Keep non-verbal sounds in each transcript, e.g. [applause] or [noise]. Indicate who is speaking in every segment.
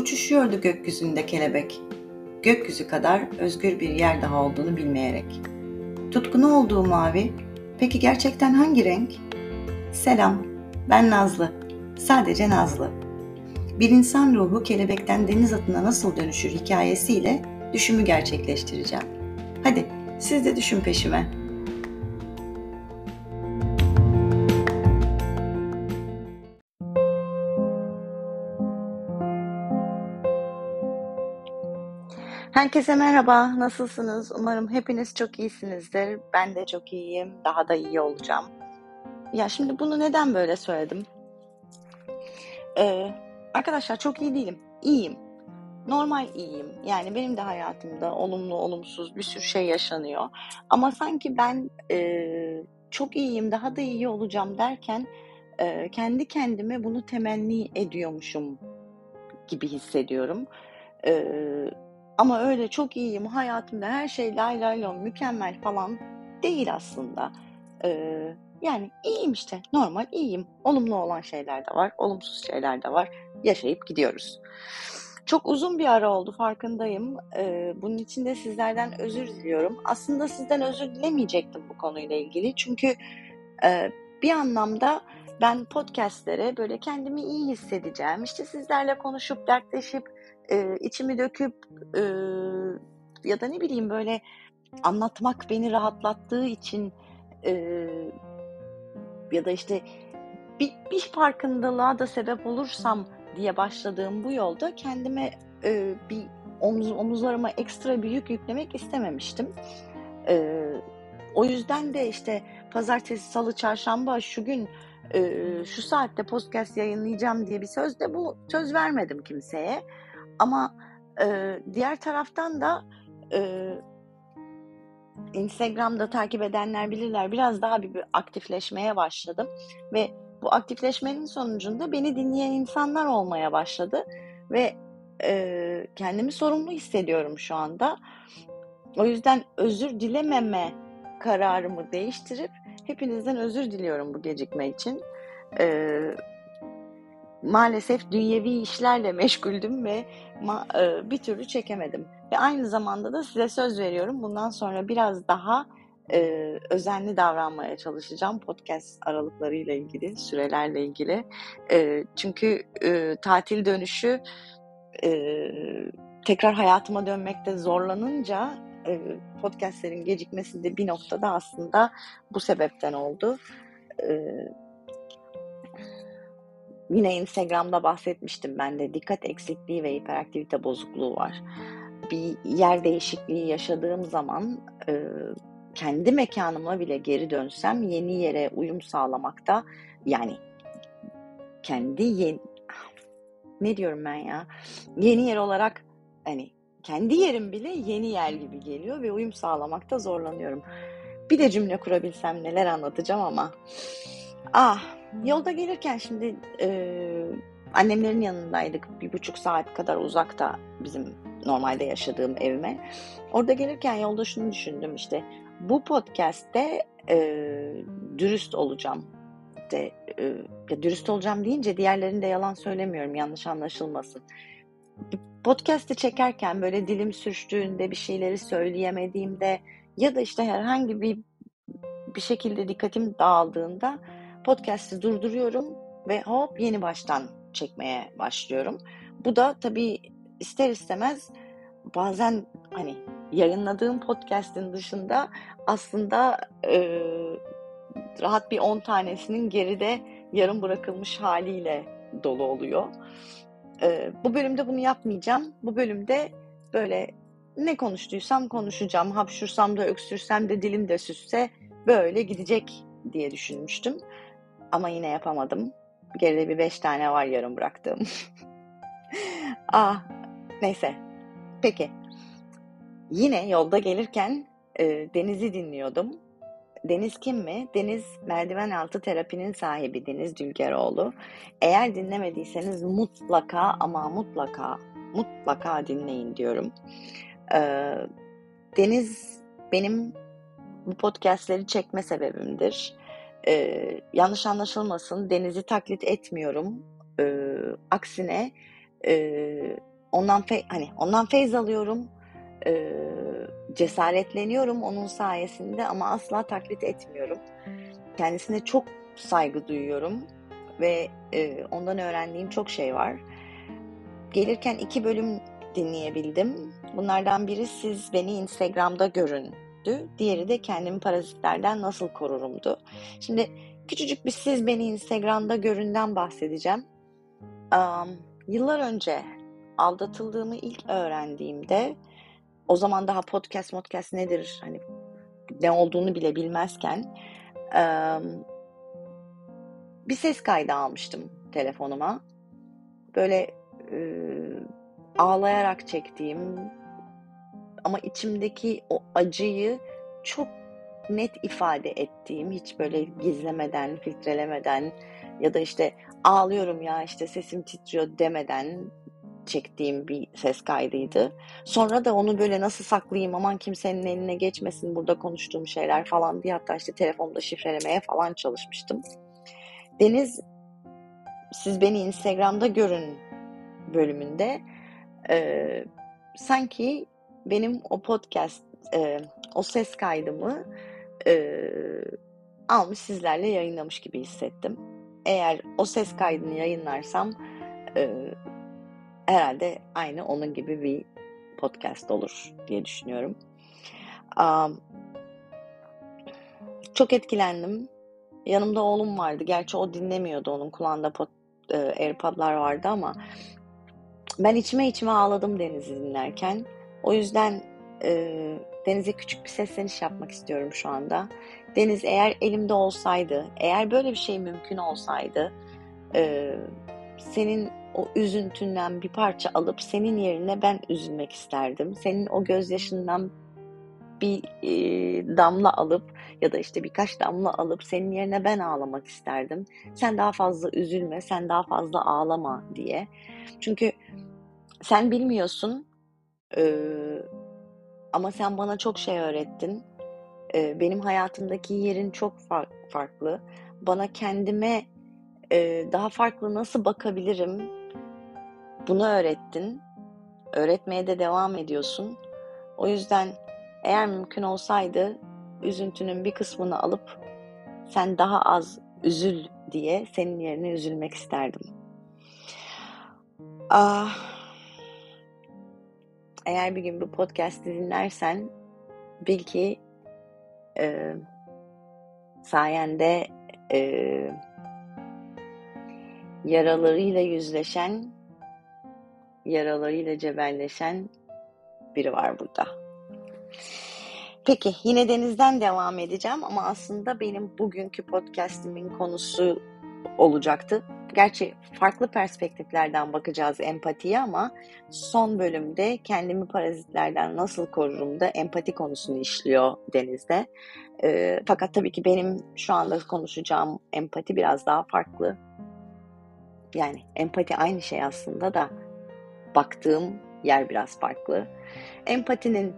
Speaker 1: Uçuşuyordu gökyüzünde kelebek. Gökyüzü kadar özgür bir yer daha olduğunu bilmeyerek. Tutkunu olduğu mavi, peki gerçekten hangi renk? Selam, ben Nazlı. Sadece Nazlı. Bir insan ruhu kelebekten deniz atına nasıl dönüşür hikayesiyle düşümü gerçekleştireceğim. Hadi siz de düşün peşime.'' Herkese merhaba, nasılsınız? Umarım hepiniz çok iyisinizdir. Ben de çok iyiyim, daha da iyi olacağım. Ya şimdi bunu neden böyle söyledim? Ee, arkadaşlar çok iyi değilim, iyiyim. Normal iyiyim. Yani benim de hayatımda olumlu, olumsuz bir sürü şey yaşanıyor. Ama sanki ben e, çok iyiyim, daha da iyi olacağım derken e, kendi kendime bunu temenni ediyormuşum gibi hissediyorum. Ee, ama öyle çok iyiyim, hayatımda her şey lay lay lom, mükemmel falan değil aslında. Ee, yani iyiyim işte, normal iyiyim. Olumlu olan şeyler de var, olumsuz şeyler de var. Yaşayıp gidiyoruz. Çok uzun bir ara oldu farkındayım. Ee, bunun için de sizlerden özür diliyorum. Aslında sizden özür dilemeyecektim bu konuyla ilgili. Çünkü e, bir anlamda ben podcastlere böyle kendimi iyi hissedeceğim. İşte sizlerle konuşup dertleşip e, içimi döküp e, ya da ne bileyim böyle anlatmak beni rahatlattığı için e, ya da işte bir, bir farkındalığa da sebep olursam diye başladığım bu yolda kendime e, bir omuz, omuzlarıma ekstra bir yük yüklemek istememiştim. E, o yüzden de işte pazartesi, salı, çarşamba şu gün e, şu saatte podcast yayınlayacağım diye bir söz de bu söz vermedim kimseye. Ama e, diğer taraftan da e, Instagram'da takip edenler bilirler biraz daha bir, bir aktifleşmeye başladım ve bu aktifleşmenin sonucunda beni dinleyen insanlar olmaya başladı ve e, kendimi sorumlu hissediyorum şu anda. O yüzden özür dilememe kararımı değiştirip hepinizden özür diliyorum bu gecikme için. E, maalesef dünyevi işlerle meşguldüm ve e, bir türlü çekemedim. Ve aynı zamanda da size söz veriyorum bundan sonra biraz daha e, özenli davranmaya çalışacağım podcast aralıklarıyla ilgili, sürelerle ilgili. E, çünkü e, tatil dönüşü e, tekrar hayatıma dönmekte zorlanınca e, podcastlerin gecikmesi de bir noktada aslında bu sebepten oldu. E, Yine Instagram'da bahsetmiştim ben de dikkat eksikliği ve hiperaktivite bozukluğu var. Bir yer değişikliği yaşadığım zaman e, kendi mekanıma bile geri dönsem yeni yere uyum sağlamakta yani kendi yeni ne diyorum ben ya yeni yer olarak hani kendi yerim bile yeni yer gibi geliyor ve uyum sağlamakta zorlanıyorum. Bir de cümle kurabilsem neler anlatacağım ama ah Yolda gelirken şimdi e, annemlerin yanındaydık. Bir buçuk saat kadar uzakta bizim normalde yaşadığım evime. Orada gelirken yolda şunu düşündüm işte. Bu podcast'te e, dürüst olacağım. De, e, ya dürüst olacağım deyince diğerlerinde yalan söylemiyorum yanlış anlaşılmasın. Podcast'i çekerken böyle dilim sürçtüğünde bir şeyleri söyleyemediğimde ya da işte herhangi bir bir şekilde dikkatim dağıldığında podcast'i durduruyorum ve hop yeni baştan çekmeye başlıyorum. Bu da tabii ister istemez bazen hani yayınladığım podcast'in dışında aslında e, rahat bir 10 tanesinin geride yarım bırakılmış haliyle dolu oluyor. E, bu bölümde bunu yapmayacağım. Bu bölümde böyle ne konuştuysam konuşacağım. Hapşursam da öksürsem de dilim de süsse böyle gidecek diye düşünmüştüm. Ama yine yapamadım. Geride bir beş tane var yarım bıraktığım. [laughs] ah, neyse. Peki. Yine yolda gelirken e, Deniz'i dinliyordum. Deniz kim mi? Deniz merdiven altı terapinin sahibi Deniz Dülgeroğlu. Eğer dinlemediyseniz mutlaka ama mutlaka mutlaka dinleyin diyorum. Ee, Deniz benim bu podcastleri çekme sebebimdir. Ee, yanlış anlaşılmasın, Deniz'i taklit etmiyorum. Ee, aksine e, ondan fe, hani ondan feyz alıyorum. E, cesaretleniyorum onun sayesinde ama asla taklit etmiyorum. Kendisine çok saygı duyuyorum ve e, ondan öğrendiğim çok şey var. Gelirken iki bölüm dinleyebildim. Bunlardan biri siz beni Instagram'da göründü. Diğeri de kendimi parazitlerden nasıl korurumdu. Şimdi küçücük bir siz beni Instagram'da göründen bahsedeceğim. Um, yıllar önce aldatıldığımı ilk öğrendiğimde o zaman daha podcast podcast nedir hani ne olduğunu bile bilmezken um, bir ses kaydı almıştım telefonuma. Böyle e, ağlayarak çektiğim ama içimdeki o acıyı çok net ifade ettiğim, hiç böyle gizlemeden, filtrelemeden ya da işte ağlıyorum ya işte sesim titriyor demeden çektiğim bir ses kaydıydı. Sonra da onu böyle nasıl saklayayım aman kimsenin eline geçmesin burada konuştuğum şeyler falan diye hatta işte telefonda şifrelemeye falan çalışmıştım. Deniz siz beni Instagram'da görün bölümünde e, sanki benim o podcast e, o ses kaydımı e, almış sizlerle yayınlamış gibi hissettim. Eğer o ses kaydını yayınlarsam e, herhalde aynı onun gibi bir podcast olur diye düşünüyorum. Um, çok etkilendim. Yanımda oğlum vardı. Gerçi o dinlemiyordu. Onun kulağında pot, e, AirPod'lar vardı ama ben içime içime ağladım Deniz'i dinlerken. O yüzden e, Deniz'e küçük bir sesleniş yapmak istiyorum şu anda. Deniz eğer elimde olsaydı, eğer böyle bir şey mümkün olsaydı, e, senin o üzüntünden bir parça alıp senin yerine ben üzülmek isterdim. Senin o gözyaşından bir e, damla alıp ya da işte birkaç damla alıp senin yerine ben ağlamak isterdim. Sen daha fazla üzülme, sen daha fazla ağlama diye. Çünkü sen bilmiyorsun e, ama sen bana çok şey öğrettin. E, benim hayatımdaki yerin çok far- farklı. Bana kendime e, daha farklı nasıl bakabilirim bunu öğrettin. Öğretmeye de devam ediyorsun. O yüzden eğer mümkün olsaydı üzüntünün bir kısmını alıp sen daha az üzül diye senin yerine üzülmek isterdim. Ah, eğer bir gün bu podcast'i dinlersen bil ki e, sayende e, yaralarıyla yüzleşen, yaralarıyla cebelleşen biri var burada. Peki yine denizden devam edeceğim ama aslında benim bugünkü podcastimin konusu olacaktı. Gerçi farklı perspektiflerden bakacağız empatiye ama son bölümde kendimi parazitlerden nasıl korurum da empati konusunu işliyor Deniz'de. E, fakat tabii ki benim şu anda konuşacağım empati biraz daha farklı. Yani empati aynı şey aslında da baktığım yer biraz farklı. Empatinin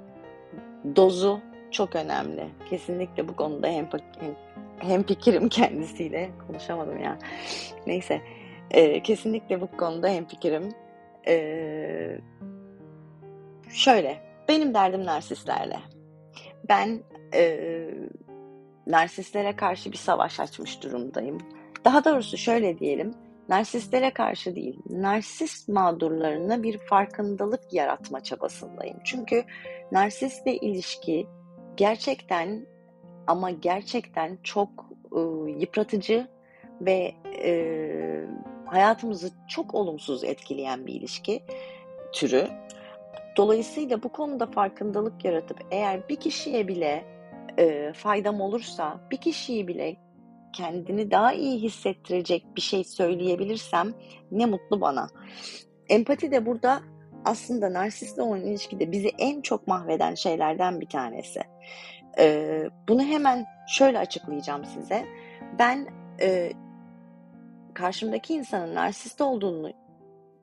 Speaker 1: dozu çok önemli. Kesinlikle bu konuda hem, fikirim [laughs] kendisiyle. Konuşamadım ya. Neyse. E, kesinlikle bu konuda hem fikirim. E, şöyle. Benim derdim narsistlerle. Ben e, narsistlere karşı bir savaş açmış durumdayım. Daha doğrusu şöyle diyelim. Narsistlere karşı değil, narsist mağdurlarına bir farkındalık yaratma çabasındayım. Çünkü narsistle ilişki gerçekten ama gerçekten çok e, yıpratıcı ve e, hayatımızı çok olumsuz etkileyen bir ilişki türü. Dolayısıyla bu konuda farkındalık yaratıp eğer bir kişiye bile e, faydam olursa, bir kişiyi bile kendini daha iyi hissettirecek bir şey söyleyebilirsem ne mutlu bana. Empati de burada aslında narsistle olan ilişkide bizi en çok mahveden şeylerden bir tanesi. Ee, bunu hemen şöyle açıklayacağım size. Ben e, karşımdaki insanın narsist olduğunu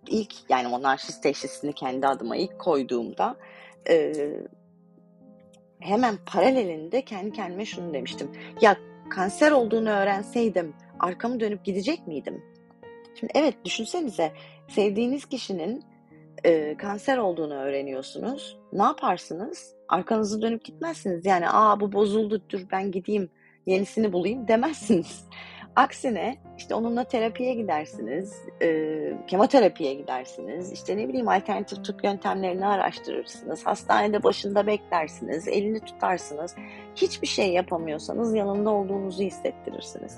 Speaker 1: ilk yani o narsist teşhisini kendi adıma ilk koyduğumda e, hemen paralelinde kendi kendime şunu demiştim. Ya kanser olduğunu öğrenseydim arkamı dönüp gidecek miydim? Şimdi evet düşünsenize sevdiğiniz kişinin e, kanser olduğunu öğreniyorsunuz. Ne yaparsınız? Arkanızı dönüp gitmezsiniz. Yani aa bu bozuldu dur ben gideyim yenisini bulayım demezsiniz. [laughs] Aksine işte onunla terapiye gidersiniz, e, kemoterapiye gidersiniz, işte ne bileyim alternatif tıp yöntemlerini araştırırsınız, hastanede başında beklersiniz, elini tutarsınız. Hiçbir şey yapamıyorsanız yanında olduğunuzu hissettirirsiniz.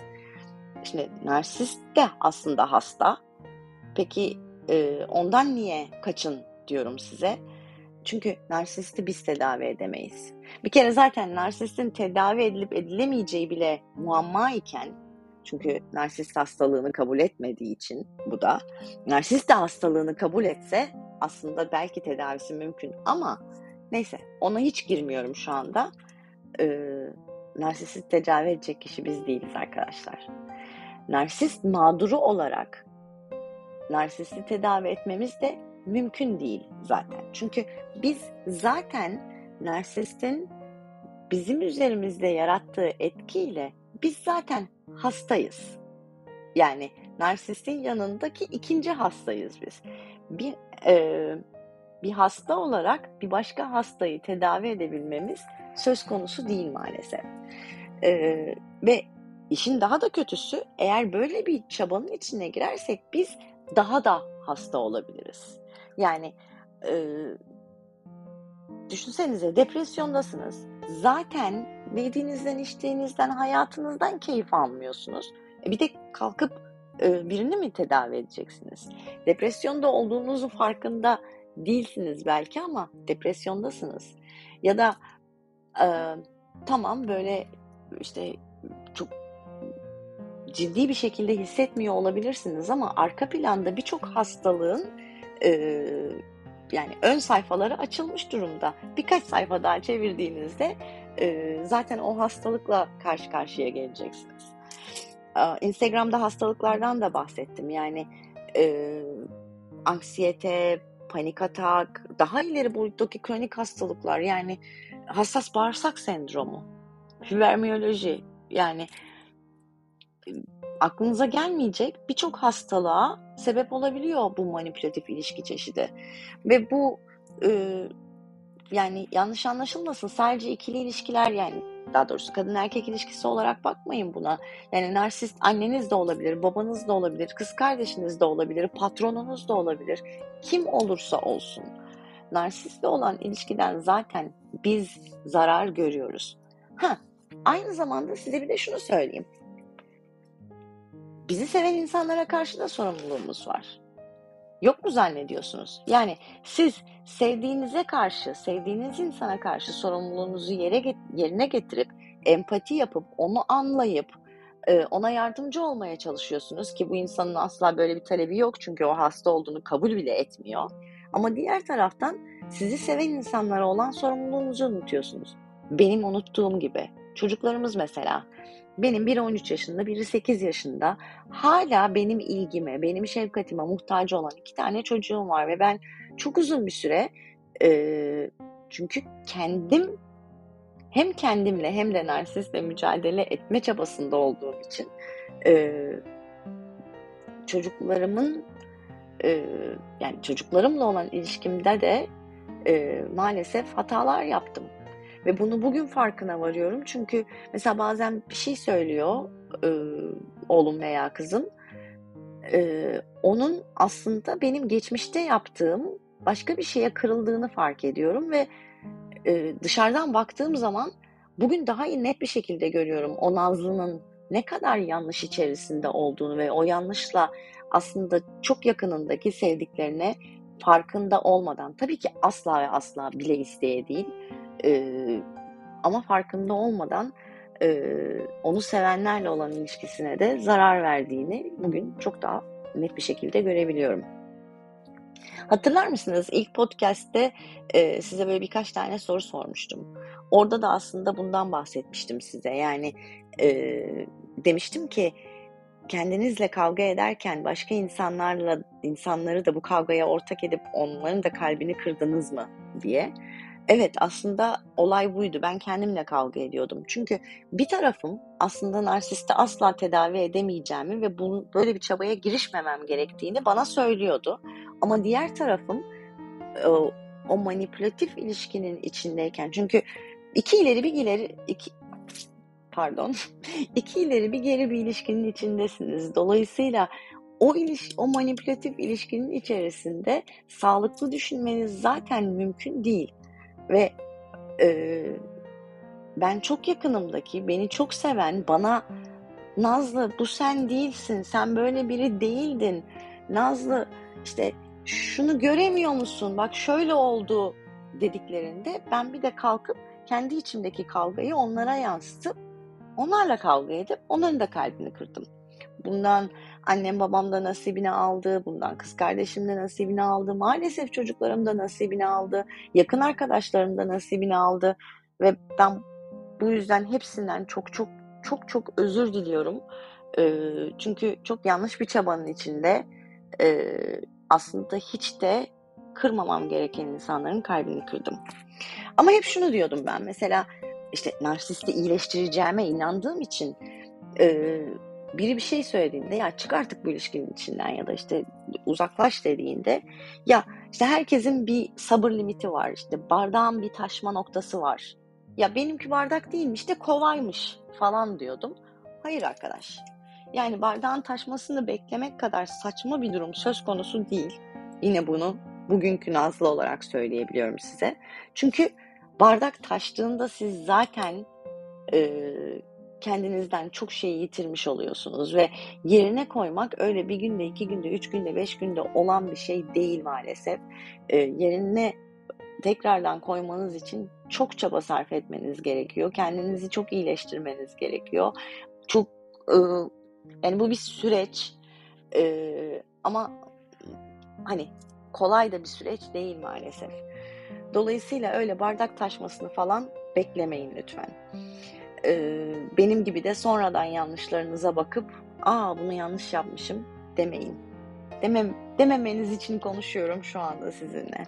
Speaker 1: Şimdi narsist de aslında hasta. Peki e, ondan niye kaçın diyorum size. Çünkü narsisti biz tedavi edemeyiz. Bir kere zaten narsistin tedavi edilip edilemeyeceği bile muamma iken çünkü narsist hastalığını kabul etmediği için bu da. Narsist de hastalığını kabul etse aslında belki tedavisi mümkün ama neyse ona hiç girmiyorum şu anda. Ee, narsisti tedavi edecek kişi biz değiliz arkadaşlar. Narsist mağduru olarak narsisti tedavi etmemiz de mümkün değil zaten. Çünkü biz zaten narsistin bizim üzerimizde yarattığı etkiyle biz zaten hastayız. Yani narsistin yanındaki ikinci hastayız biz. Bir e, bir hasta olarak bir başka hastayı tedavi edebilmemiz söz konusu değil maalesef. E, ve işin daha da kötüsü eğer böyle bir çabanın içine girersek biz daha da hasta olabiliriz. Yani e, düşünsenize depresyondasınız. Zaten yediğinizden, içtiğinizden, hayatınızdan keyif almıyorsunuz. E bir de kalkıp e, birini mi tedavi edeceksiniz? Depresyonda olduğunuzu farkında değilsiniz belki ama depresyondasınız. Ya da e, tamam böyle işte ciddi bir şekilde hissetmiyor olabilirsiniz ama arka planda birçok hastalığın e, yani ön sayfaları açılmış durumda. Birkaç sayfa daha çevirdiğinizde e, zaten o hastalıkla karşı karşıya geleceksiniz. E, Instagram'da hastalıklardan da bahsettim. Yani e, anksiyete, panik atak, daha ileri boyuttaki kronik hastalıklar yani hassas bağırsak sendromu, fibromiyaloji yani aklınıza gelmeyecek birçok hastalığa sebep olabiliyor bu manipülatif ilişki çeşidi. Ve bu e, yani yanlış anlaşılmasın sadece ikili ilişkiler yani daha doğrusu kadın erkek ilişkisi olarak bakmayın buna. Yani narsist anneniz de olabilir, babanız da olabilir, kız kardeşiniz de olabilir, patronunuz da olabilir. Kim olursa olsun. Narsistle olan ilişkiden zaten biz zarar görüyoruz. Ha, aynı zamanda size bir de şunu söyleyeyim bizi seven insanlara karşı da sorumluluğumuz var. Yok mu zannediyorsunuz? Yani siz sevdiğinize karşı, sevdiğiniz insana karşı sorumluluğunuzu yere yerine getirip empati yapıp onu anlayıp e, ona yardımcı olmaya çalışıyorsunuz ki bu insanın asla böyle bir talebi yok çünkü o hasta olduğunu kabul bile etmiyor. Ama diğer taraftan sizi seven insanlara olan sorumluluğunuzu unutuyorsunuz. Benim unuttuğum gibi. Çocuklarımız mesela benim biri 13 yaşında, biri 8 yaşında. Hala benim ilgime, benim şefkatime muhtaç olan iki tane çocuğum var ve ben çok uzun bir süre e, çünkü kendim hem kendimle hem de narsistle mücadele etme çabasında olduğum için e, çocuklarımın e, yani çocuklarımla olan ilişkimde de e, maalesef hatalar yaptım. Ve bunu bugün farkına varıyorum. Çünkü mesela bazen bir şey söylüyor e, oğlum veya kızım. E, onun aslında benim geçmişte yaptığım başka bir şeye kırıldığını fark ediyorum ve e, dışarıdan baktığım zaman bugün daha iyi net bir şekilde görüyorum o Nazlı'nın ne kadar yanlış içerisinde olduğunu ve o yanlışla aslında çok yakınındaki sevdiklerine farkında olmadan tabii ki asla ve asla bile isteye değil e, ama farkında olmadan e, onu sevenlerle olan ilişkisine de zarar verdiğini bugün çok daha net bir şekilde görebiliyorum. Hatırlar mısınız ilk podcast'te e, size böyle birkaç tane soru sormuştum. Orada da aslında bundan bahsetmiştim size. Yani e, demiştim ki kendinizle kavga ederken başka insanlarla insanları da bu kavgaya ortak edip onların da kalbini kırdınız mı diye. Evet, aslında olay buydu. Ben kendimle kavga ediyordum. Çünkü bir tarafım aslında narsisti asla tedavi edemeyeceğimi ve bunu böyle bir çabaya girişmemem gerektiğini bana söylüyordu. Ama diğer tarafım o, o manipülatif ilişkinin içindeyken çünkü iki ileri bir ileri iki pardon [laughs] iki ileri bir geri bir ilişkinin içindesiniz. Dolayısıyla o iliş o manipülatif ilişkinin içerisinde sağlıklı düşünmeniz zaten mümkün değil ve e, ben çok yakınımdaki beni çok seven bana Nazlı bu sen değilsin sen böyle biri değildin. Nazlı işte şunu göremiyor musun? Bak şöyle oldu. dediklerinde ben bir de kalkıp kendi içimdeki kavgayı onlara yansıtıp onlarla kavga edip onların da kalbini kırdım. Bundan annem babam da nasibini aldı, bundan kız kardeşim de nasibini aldı, maalesef çocuklarım da nasibini aldı, yakın arkadaşlarım da nasibini aldı ve ben bu yüzden hepsinden çok çok çok çok özür diliyorum. çünkü çok yanlış bir çabanın içinde aslında hiç de kırmamam gereken insanların kalbini kırdım. Ama hep şunu diyordum ben mesela işte narsisti iyileştireceğime inandığım için biri bir şey söylediğinde ya çık artık bu ilişkinin içinden ya da işte uzaklaş dediğinde ya işte herkesin bir sabır limiti var işte bardağın bir taşma noktası var. Ya benimki bardak değilmiş de kovaymış falan diyordum. Hayır arkadaş. Yani bardağın taşmasını beklemek kadar saçma bir durum söz konusu değil. Yine bunu bugünkü Nazlı olarak söyleyebiliyorum size. Çünkü bardak taştığında siz zaten e, kendinizden çok şey yitirmiş oluyorsunuz ve yerine koymak öyle bir günde, iki günde, üç günde, beş günde olan bir şey değil maalesef. E, yerine tekrardan koymanız için çok çaba sarf etmeniz gerekiyor. Kendinizi çok iyileştirmeniz gerekiyor. Çok e, yani bu bir süreç e, ama hani kolay da bir süreç değil maalesef. Dolayısıyla öyle bardak taşmasını falan beklemeyin lütfen. Ee, benim gibi de sonradan yanlışlarınıza bakıp aa bunu yanlış yapmışım demeyin. Demem, dememeniz için konuşuyorum şu anda sizinle.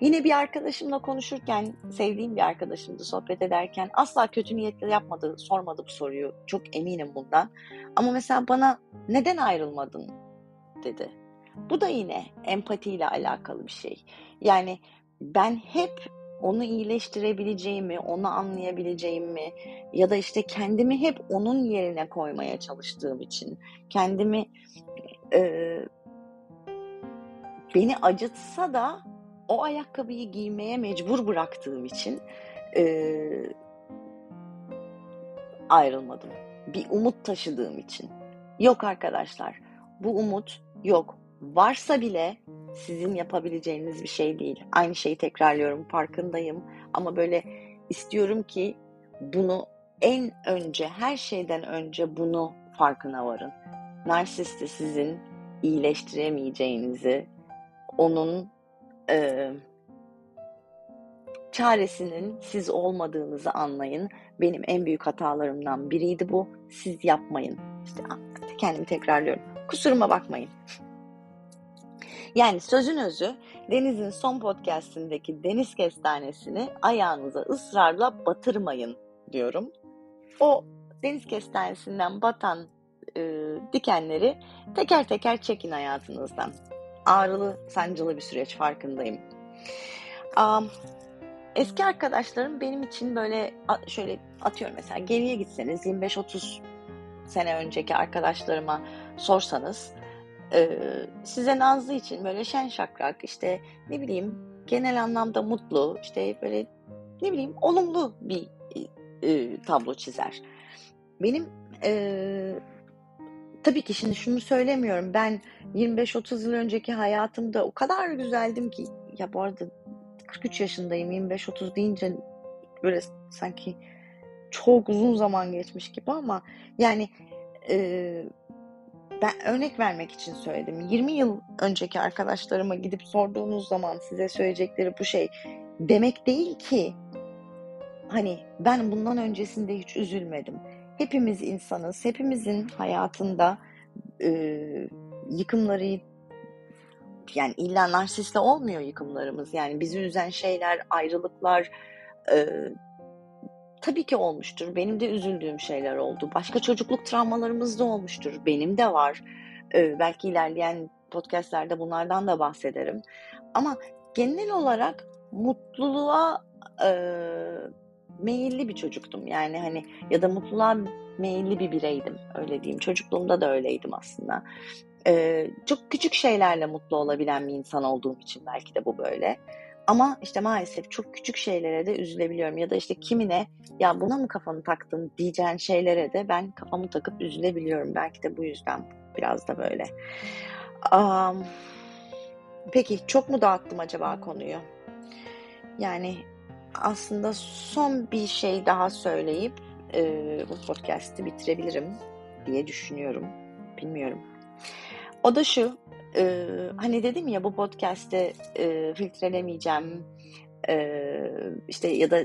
Speaker 1: Yine bir arkadaşımla konuşurken, sevdiğim bir arkadaşımdı sohbet ederken asla kötü niyetle yapmadı, sormadı bu soruyu. Çok eminim bundan. Ama mesela bana neden ayrılmadın dedi. Bu da yine empatiyle alakalı bir şey. Yani ben hep onu iyileştirebileceğimi, onu anlayabileceğimi ya da işte kendimi hep onun yerine koymaya çalıştığım için, kendimi e, beni acıtsa da o ayakkabıyı giymeye mecbur bıraktığım için e, ayrılmadım. Bir umut taşıdığım için. Yok arkadaşlar, bu umut yok. Varsa bile sizin yapabileceğiniz bir şey değil. Aynı şeyi tekrarlıyorum, farkındayım. Ama böyle istiyorum ki bunu en önce, her şeyden önce bunu farkına varın. Narsisti sizin iyileştiremeyeceğinizi, onun e, çaresinin siz olmadığınızı anlayın. Benim en büyük hatalarımdan biriydi bu. Siz yapmayın. İşte kendimi tekrarlıyorum. Kusuruma bakmayın. Yani sözün özü Deniz'in son podcastindeki deniz kestanesini ayağınıza ısrarla batırmayın diyorum. O deniz kestanesinden batan e, dikenleri teker teker çekin hayatınızdan. Ağrılı, sancılı bir süreç farkındayım. Um, eski arkadaşlarım benim için böyle şöyle atıyorum mesela geriye gitseniz 25-30 sene önceki arkadaşlarıma sorsanız e, size Nazlı için böyle şen şakrak işte ne bileyim genel anlamda mutlu işte böyle ne bileyim olumlu bir e, tablo çizer. Benim e, tabii ki şimdi şunu söylemiyorum ben 25-30 yıl önceki hayatımda o kadar güzeldim ki ya bu arada 43 yaşındayım 25-30 deyince böyle sanki çok uzun zaman geçmiş gibi ama yani e, ben örnek vermek için söyledim. 20 yıl önceki arkadaşlarıma gidip sorduğunuz zaman size söyleyecekleri bu şey demek değil ki hani ben bundan öncesinde hiç üzülmedim. Hepimiz insanız. Hepimizin hayatında e, yıkımları yani illa narsistle olmuyor yıkımlarımız. Yani bizi üzen şeyler, ayrılıklar, e, tabii ki olmuştur. Benim de üzüldüğüm şeyler oldu. Başka çocukluk travmalarımız da olmuştur. Benim de var. Ee, belki ilerleyen podcastlerde bunlardan da bahsederim. Ama genel olarak mutluluğa e, meyilli bir çocuktum. Yani hani ya da mutluluğa meyilli bir bireydim öyle diyeyim. Çocukluğumda da öyleydim aslında. Ee, çok küçük şeylerle mutlu olabilen bir insan olduğum için belki de bu böyle. Ama işte maalesef çok küçük şeylere de üzülebiliyorum. Ya da işte kimine ya buna mı kafanı taktın diyeceğin şeylere de ben kafamı takıp üzülebiliyorum. Belki de bu yüzden biraz da böyle. Um, peki çok mu dağıttım acaba konuyu? Yani aslında son bir şey daha söyleyip e, bu podcast'i bitirebilirim diye düşünüyorum. Bilmiyorum. O da şu, e, hani dedim ya bu podcast'te e, filtrelemeyeceğim, e, işte ya da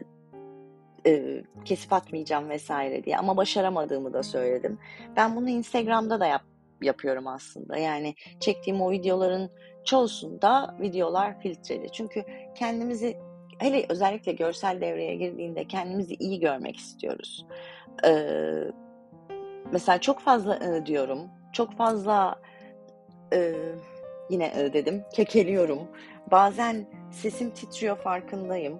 Speaker 1: e, kesip atmayacağım vesaire diye ama başaramadığımı da söyledim. Ben bunu Instagram'da da yap, yapıyorum aslında. Yani çektiğim o videoların çoğusunda videolar filtreli. Çünkü kendimizi hele özellikle görsel devreye girdiğinde kendimizi iyi görmek istiyoruz. Ee, mesela çok fazla ı diyorum. Çok fazla e, yine ı dedim. Kekeliyorum. Bazen sesim titriyor farkındayım.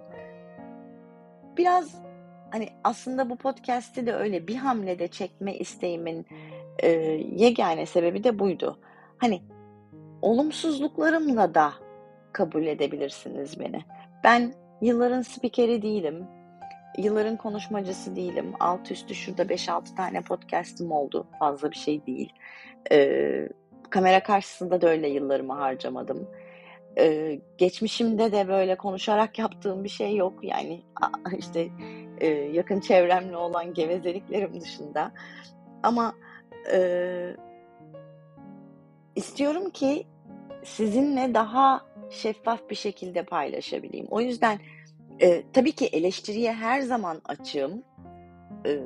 Speaker 1: Biraz hani aslında bu podcast'i de öyle bir hamlede çekme isteğimin e, yegane sebebi de buydu. Hani olumsuzluklarımla da kabul edebilirsiniz beni. Ben Yılların spikeri değilim. Yılların konuşmacısı değilim. Alt üstü şurada 5-6 tane podcast'im oldu. Fazla bir şey değil. Ee, kamera karşısında da öyle yıllarımı harcamadım. Ee, geçmişimde de böyle konuşarak yaptığım bir şey yok. Yani işte e, yakın çevremle olan gevezeliklerim dışında. Ama e, istiyorum ki sizinle daha şeffaf bir şekilde paylaşabileyim. O yüzden e, tabii ki eleştiriye her zaman açığım. E,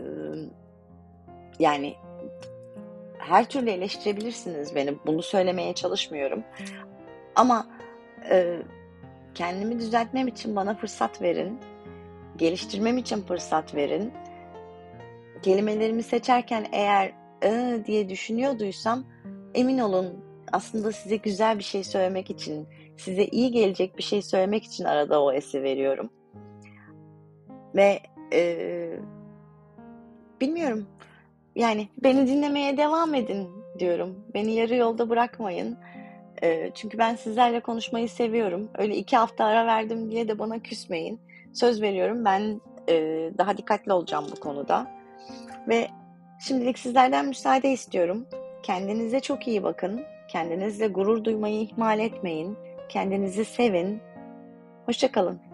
Speaker 1: yani her türlü eleştirebilirsiniz beni. Bunu söylemeye çalışmıyorum. Ama e, kendimi düzeltmem için bana fırsat verin. Geliştirmem için fırsat verin. Kelimelerimi seçerken eğer e, diye düşünüyorduysam emin olun aslında size güzel bir şey söylemek için, size iyi gelecek bir şey söylemek için arada o esi veriyorum. Ve e, bilmiyorum yani beni dinlemeye devam edin diyorum. Beni yarı yolda bırakmayın. E, çünkü ben sizlerle konuşmayı seviyorum. Öyle iki hafta ara verdim diye de bana küsmeyin. Söz veriyorum ben e, daha dikkatli olacağım bu konuda. Ve şimdilik sizlerden müsaade istiyorum. Kendinize çok iyi bakın. Kendinizle gurur duymayı ihmal etmeyin. Kendinizi sevin. Hoşçakalın.